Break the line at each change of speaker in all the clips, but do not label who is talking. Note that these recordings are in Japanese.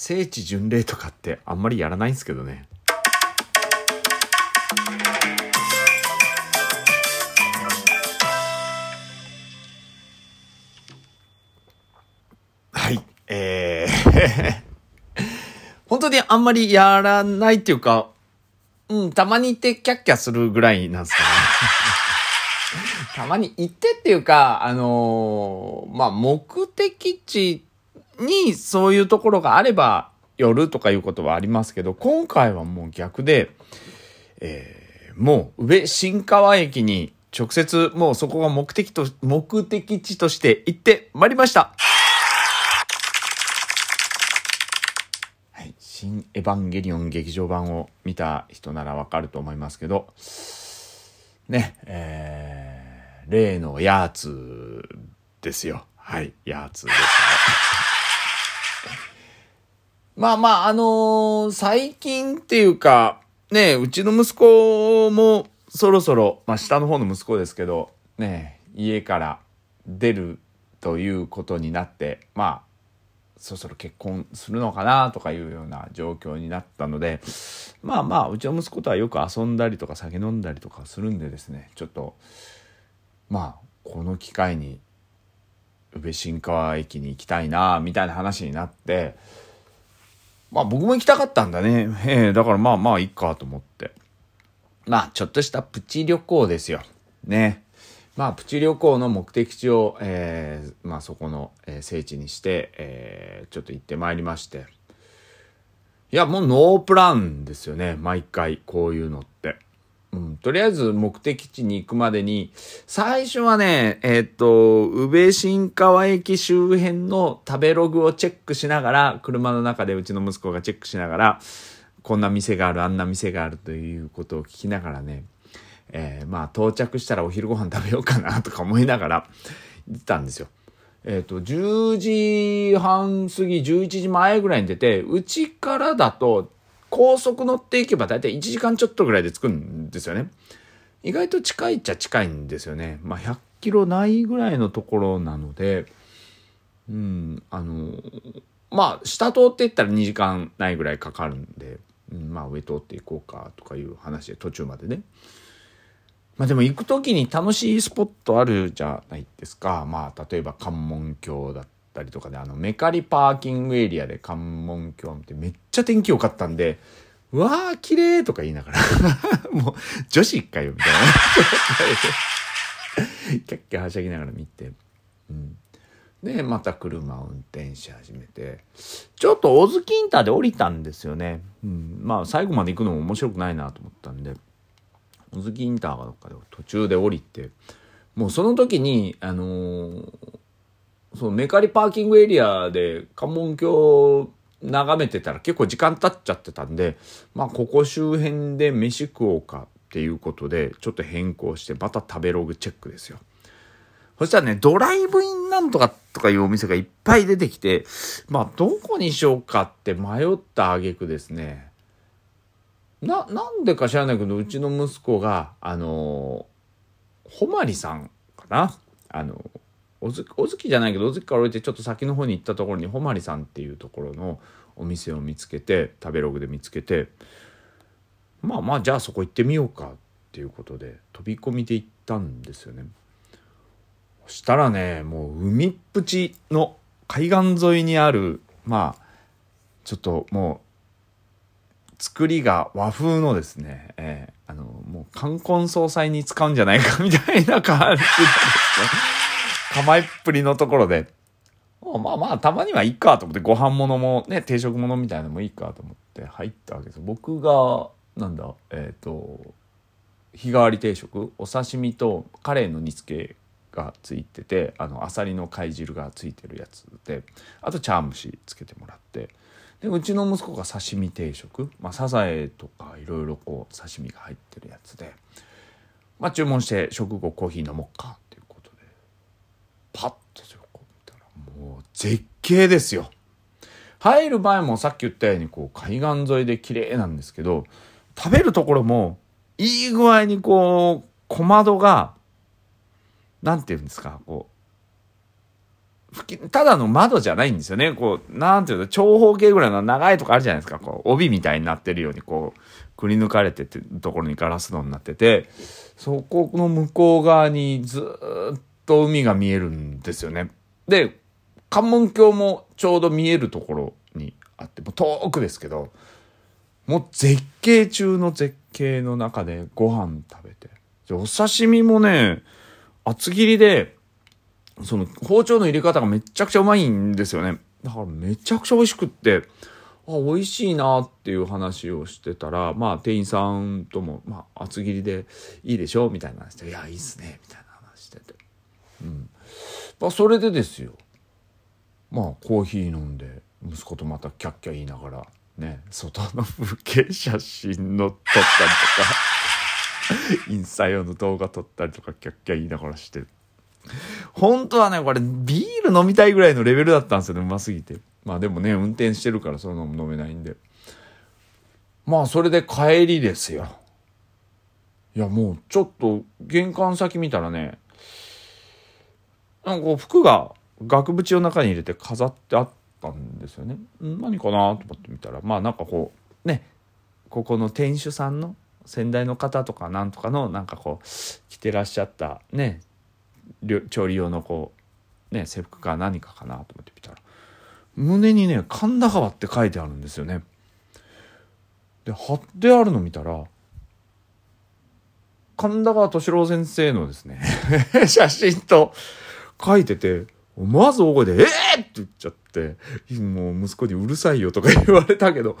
聖地巡礼とかってあんまりやらないんですけどね。はい。えー 本当にあんまりやらないっていうか、うん、たまに行ってキャッキャするぐらいなんですかね。たまに行ってっていうか、あのーまあ、目的地にそういうところがあれば寄るとかいうことはありますけど、今回はもう逆で、えーもう宇部新川駅に直接もうそこが目的と、目的地として行ってまいりました。はい。新エヴァンゲリオン劇場版を見た人ならわかると思いますけど、ね、えー、例のヤーツですよ。はい、ヤーツですね。まあまあ、あのー最近っていうか、ね、うちの息子もそろそろ、まあ下の方の息子ですけど、ね、家から出るということになって、まあ、そろそろ結婚するのかなとかいうような状況になったので、まあまあ、うちの息子とはよく遊んだりとか酒飲んだりとかするんでですね、ちょっと、まあ、この機会に、宇部新川駅に行きたいな、みたいな話になって、まあ僕も行きたかったんだね。ええだからまあまあいいかと思って。まあちょっとしたプチ旅行ですよ。ね。まあプチ旅行の目的地を、えーまあそこの、えー聖地にして、えーちょっと行ってまいりまして。いやもうノープランですよね。毎回こういうのって。うん、とりあえず目的地に行くまでに、最初はね、えっ、と、宇部新川駅周辺の食べログをチェックしながら、車の中でうちの息子がチェックしながら、こんな店がある、あんな店があるということを聞きながらね、えーまあ到着したらお昼ご飯食べようかなとか思いながら行ってたんですよ。えっ、と、10時半過ぎ、11時前ぐらいに出て、うちからだと、高速乗っていけば大体1時間ちょっとぐらいで着くんですよね。意外と近いっちゃ近いんですよね。まあ100キロないぐらいのところなので、うん、あの、まあ下通っていったら2時間ないぐらいかかるんで、うん、まあ上通っていこうかとかいう話で途中までね。まあでも行く時に楽しいスポットあるじゃないですか。まあ例えば関門橋だったりとかで、あのメカリパーキングエリアで関門橋ってめっちゃ天気良かったんで、うわー綺麗とか言いながら、もう女子かよみたいな。キャッキャはしゃぎながら見て。うん。で、また車を運転し始めて、ちょっと小月インターで降りたんですよね。うん。まあ最後まで行くのも面白くないなと思ったんで。小月インターかどっかで途中で降りて、もうその時に、あのーそのメカリパーキングエリアで関門橋眺めてたら結構時間経っちゃってたんで、まあここ周辺で飯食おうかっていうことで、ちょっと変更してまた食べログチェックですよ。そしたらね、ドライブインなんとかとかいうお店がいっぱい出てきて、まあどこにしようかって迷った挙句ですね、な、なんでか知らないけど、うちの息子が、あのー、ほまりさんかな？あの、おず、おずきじゃないけど、おずきから降りてちょっと先の方に行ったところに、ほまりさんっていうところのお店を見つけて、食べログで見つけて、まあまあ、じゃあそこ行ってみようかっていうことで、飛び込みで行ったんですよね。そしたらね、もう海っぷちの海岸沿いにある、まあ、ちょっともう、作りが和風のですね、えーあの、もう冠婚葬祭に使うんじゃないかみたいな感じですね。構えっぷりのところで、まあまあ、たまにはいいかと思って、ご飯物もね、定食物みたいなのもいいかと思って入ったわけです。僕が、なんだ、えっ、と、日替わり定食、お刺身とカレーの煮付けがついてて、あの、アサリの貝汁がついてるやつで、あと茶蒸しつけてもらって、でうちの息子が刺身定食、まあ、サザエとかいろいろこう刺身が入ってるやつで、まあ、注文して食後コーヒー飲もうかパッとそこ見たらもう絶景ですよ入る前もさっき言ったようにこう海岸沿いで綺麗なんですけど食べるところもいい具合にこう小窓がなんて言うんですかこうただの窓じゃないんですよね。こう、なんていうの、長方形ぐらいの長いとこあるじゃないですか。こう、帯みたいになってるように、こう、くり抜かれててところにガラス戸になってて、そこの向こう側にずっと海が見えるんですよね。で、関門橋もちょうど見えるところにあって、もう遠くですけど、もう絶景中の絶景の中でご飯食べて。お刺身もね、厚切りで、その包丁の入れ方がめちゃくちゃうまいんですよね。だからめちゃくちゃ美味しくって、あ、美味しいなっていう話をしてたら、まあ店員さんとも、まあ厚切りでいいでしょみたいな話で、いや、いいっすね、みたいな話してて。まあそれでですよ。まあコーヒー飲んで、息子とまたキャッキャ言いながら、ね、外の風景写真の撮ったりとか、インスタ用の動画撮ったりとか、キャッキャ言いながらして。本当はね、これビール飲みたいぐらいのレベルだったんですよね、うますぎて。まあでもね、運転してるからそういうのも飲めないんで。まあそれで帰りですよ。いやもうちょっと玄関先見たらね、なんかこう服が額縁の中に入れて飾ってあったんですよね。何かなと思ってみたら、まあなんかこう、ね、ここの店主さんの先代の方とかなんとかのなんかこう着てらっしゃったね調理用のこうね制服か何かかなと思って見たら胸にね神田川って書いてあるんですよね。で貼ってあるの見たら神田川敏郎先生のですね 写真と書いてて思わず大声で「ええー!」って言っちゃってもう息子に「うるさいよ」とか 言われたけど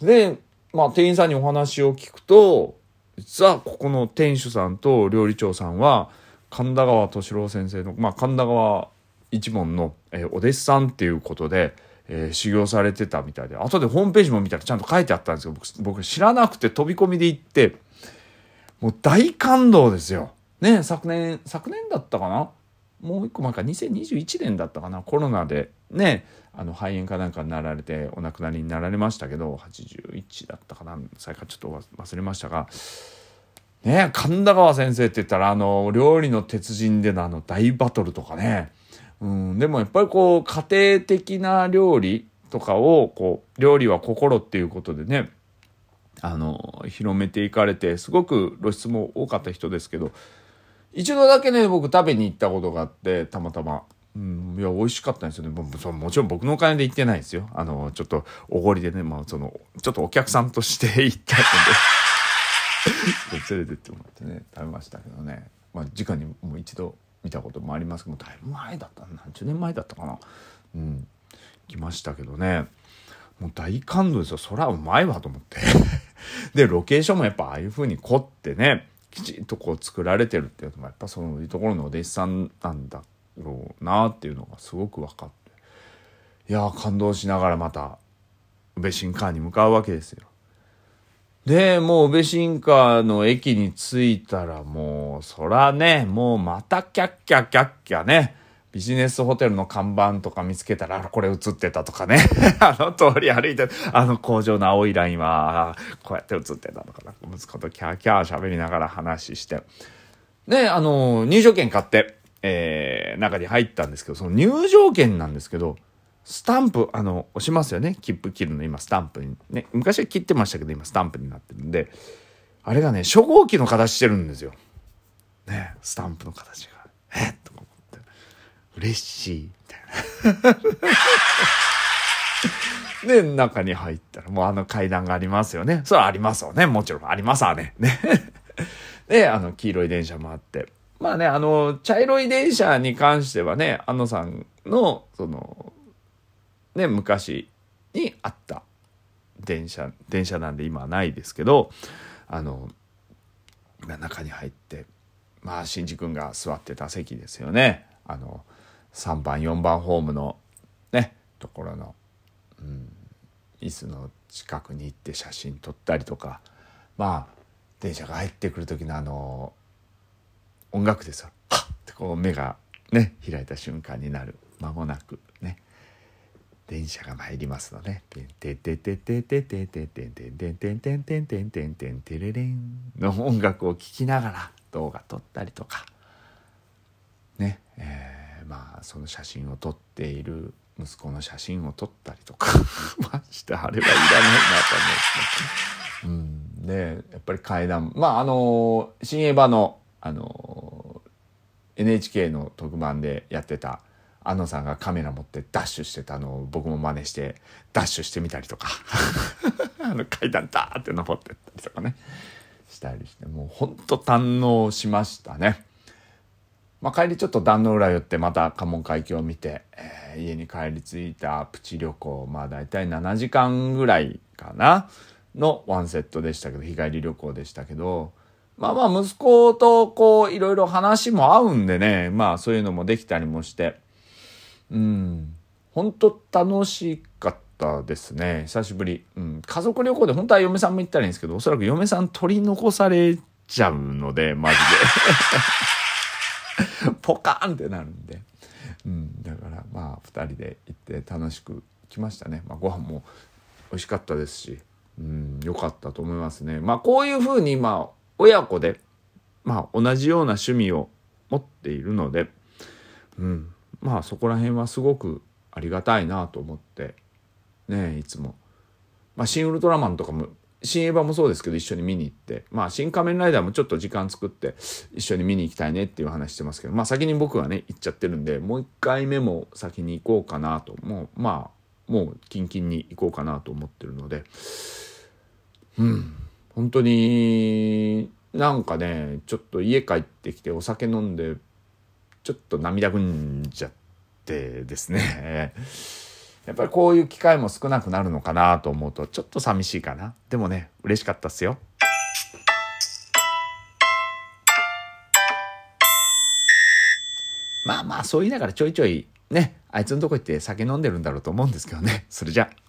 でまあ店員さんにお話を聞くと実はここの店主さんと料理長さんは神田川敏郎先生の、まあ、神田川一門の、えー、お弟子さんっていうことで、えー、修行されてたみたいで後でホームページも見たらちゃんと書いてあったんですけど僕僕知らなくて飛び込みで行ってもう大感動ですよ。ね昨年昨年だったかなもう一個前か2021年だったかなコロナでねあの肺炎かなんかになられてお亡くなりになられましたけど81だったかな最かちょっと忘れましたがね神田川先生って言ったらあの料理の鉄人でのあの大バトルとかね、うん、でもやっぱりこう家庭的な料理とかをこう料理は心っていうことでねあの広めていかれてすごく露出も多かった人ですけど一度だけね僕食べに行ったことがあってたまたま。うん、いや美味しかったんですよね。ももちろん僕のお金で行ってないですよ。あのちょっとおごりでね、まあ、そのちょっとお客さんとして行ったので。連れてってもらってね食べましたけどね、まあ、直にもう一度見たこともありますけどだいぶ前だった何十年前だったかな。うん来ましたけどね。もう大感動ですよ。そりゃうまいわと思って。でロケーションもやっぱああいう風に凝ってね。きちんとこう作られてるっていうのもやっぱそういうところのお弟子さんなんだろうなっていうのがすごく分かっていや感動しながらまた宇部新館に向かうわけですよ。で、もう宇部新川の駅に着いたらもう、そらね、もうまたキャッキャキャッキャね、ビジネスホテルの看板とか見つけたら、これ映ってたとかね、あの通り歩いて、あの工場の青いラインは、こうやって映ってたとかな、息子とキャーキャー喋りながら話して。で、あの、入場券買って、えー、中に入ったんですけど、その入場券なんですけど、スタンプ、あの、押しますよね。切符切るの今、スタンプに。ね。昔は切ってましたけど、今、スタンプになってるんで、あれがね、初号機の形してるんですよ。ね。スタンプの形が。えっと。嬉しい。みたいな。で、中に入ったら、もうあの階段がありますよね。それはありますよね。もちろんありますわね。ね。で、あの、黄色い電車もあって。まあね、あの、茶色い電車に関してはね、安野さんの、その、ね、昔にあった電車電車なんで今はないですけどあの中に入ってまあ新次君が座ってた席ですよねあの3番4番ホームのねところの、うん、椅子の近くに行って写真撮ったりとかまあ電車が入ってくる時のあの音楽ですよ。はってこう目がね開いた瞬間になる。間もなくね。電車が参りますので、てんてんてんてんてんてんてんてんてんてんてんてんてんてんてんてんてんてれれん。の音楽を聴きながら動画撮ったりとか、ね、えーまあその写真を撮っている息子の写真を撮ったりとか ましてあれはいらないなと思うんですね。うん、でやっぱり階段まああの新エヴァのあの NHK の特番でやってた安野さんがカメラ持ってダッシュしてたのを僕も真似してダッシュしてみたりとか あの階段ダーって登ってったりとかねしたりしてもうほんと堪能しましたね。まあ、帰りちょっと壇の浦寄ってまた関門海峡を見て、えー、家に帰り着いたプチ旅行まあ大体7時間ぐらいかなのワンセットでしたけど日帰り旅行でしたけどまあまあ息子とこういろいろ話も合うんでねまあそういうのもできたりもしてうん本当楽しかったですね久しぶり、うん、家族旅行で本当は嫁さんも行ったらいいんですけどおそらく嫁さん取り残されちゃうのでマジで。ポカーンってなるんで、うん、だからまあ2人で行って楽しく来ましたね、まあ、ご飯も美味しかったですし、うん、かったと思いますね。まあこういうふうにまあ親子で、まあ、同じような趣味を持っているので、うん、まあそこら辺はすごくありがたいなと思って。ねいつも。まあ、シン・ウルトラマンとかも新エヴァもそうですけど一緒に見に行って。まあ新仮面ライダーもちょっと時間作って一緒に見に行きたいねっていう話してますけど。まあ先に僕はね行っちゃってるんでもう一回目も先に行こうかなと。もうまあもうキンキンに行こうかなと思ってるので。うん。本当になんかねちょっと家帰ってきてお酒飲んでちょっと涙ぐんじゃってですね。やっぱりこういう機会も少なくなるのかなと思うとちょっと寂しいかな。でもね嬉しかったっすよ。まあまあそう言いながらちょいちょいねあいつのとこ行って酒飲んでるんだろうと思うんですけどね。それじゃあ。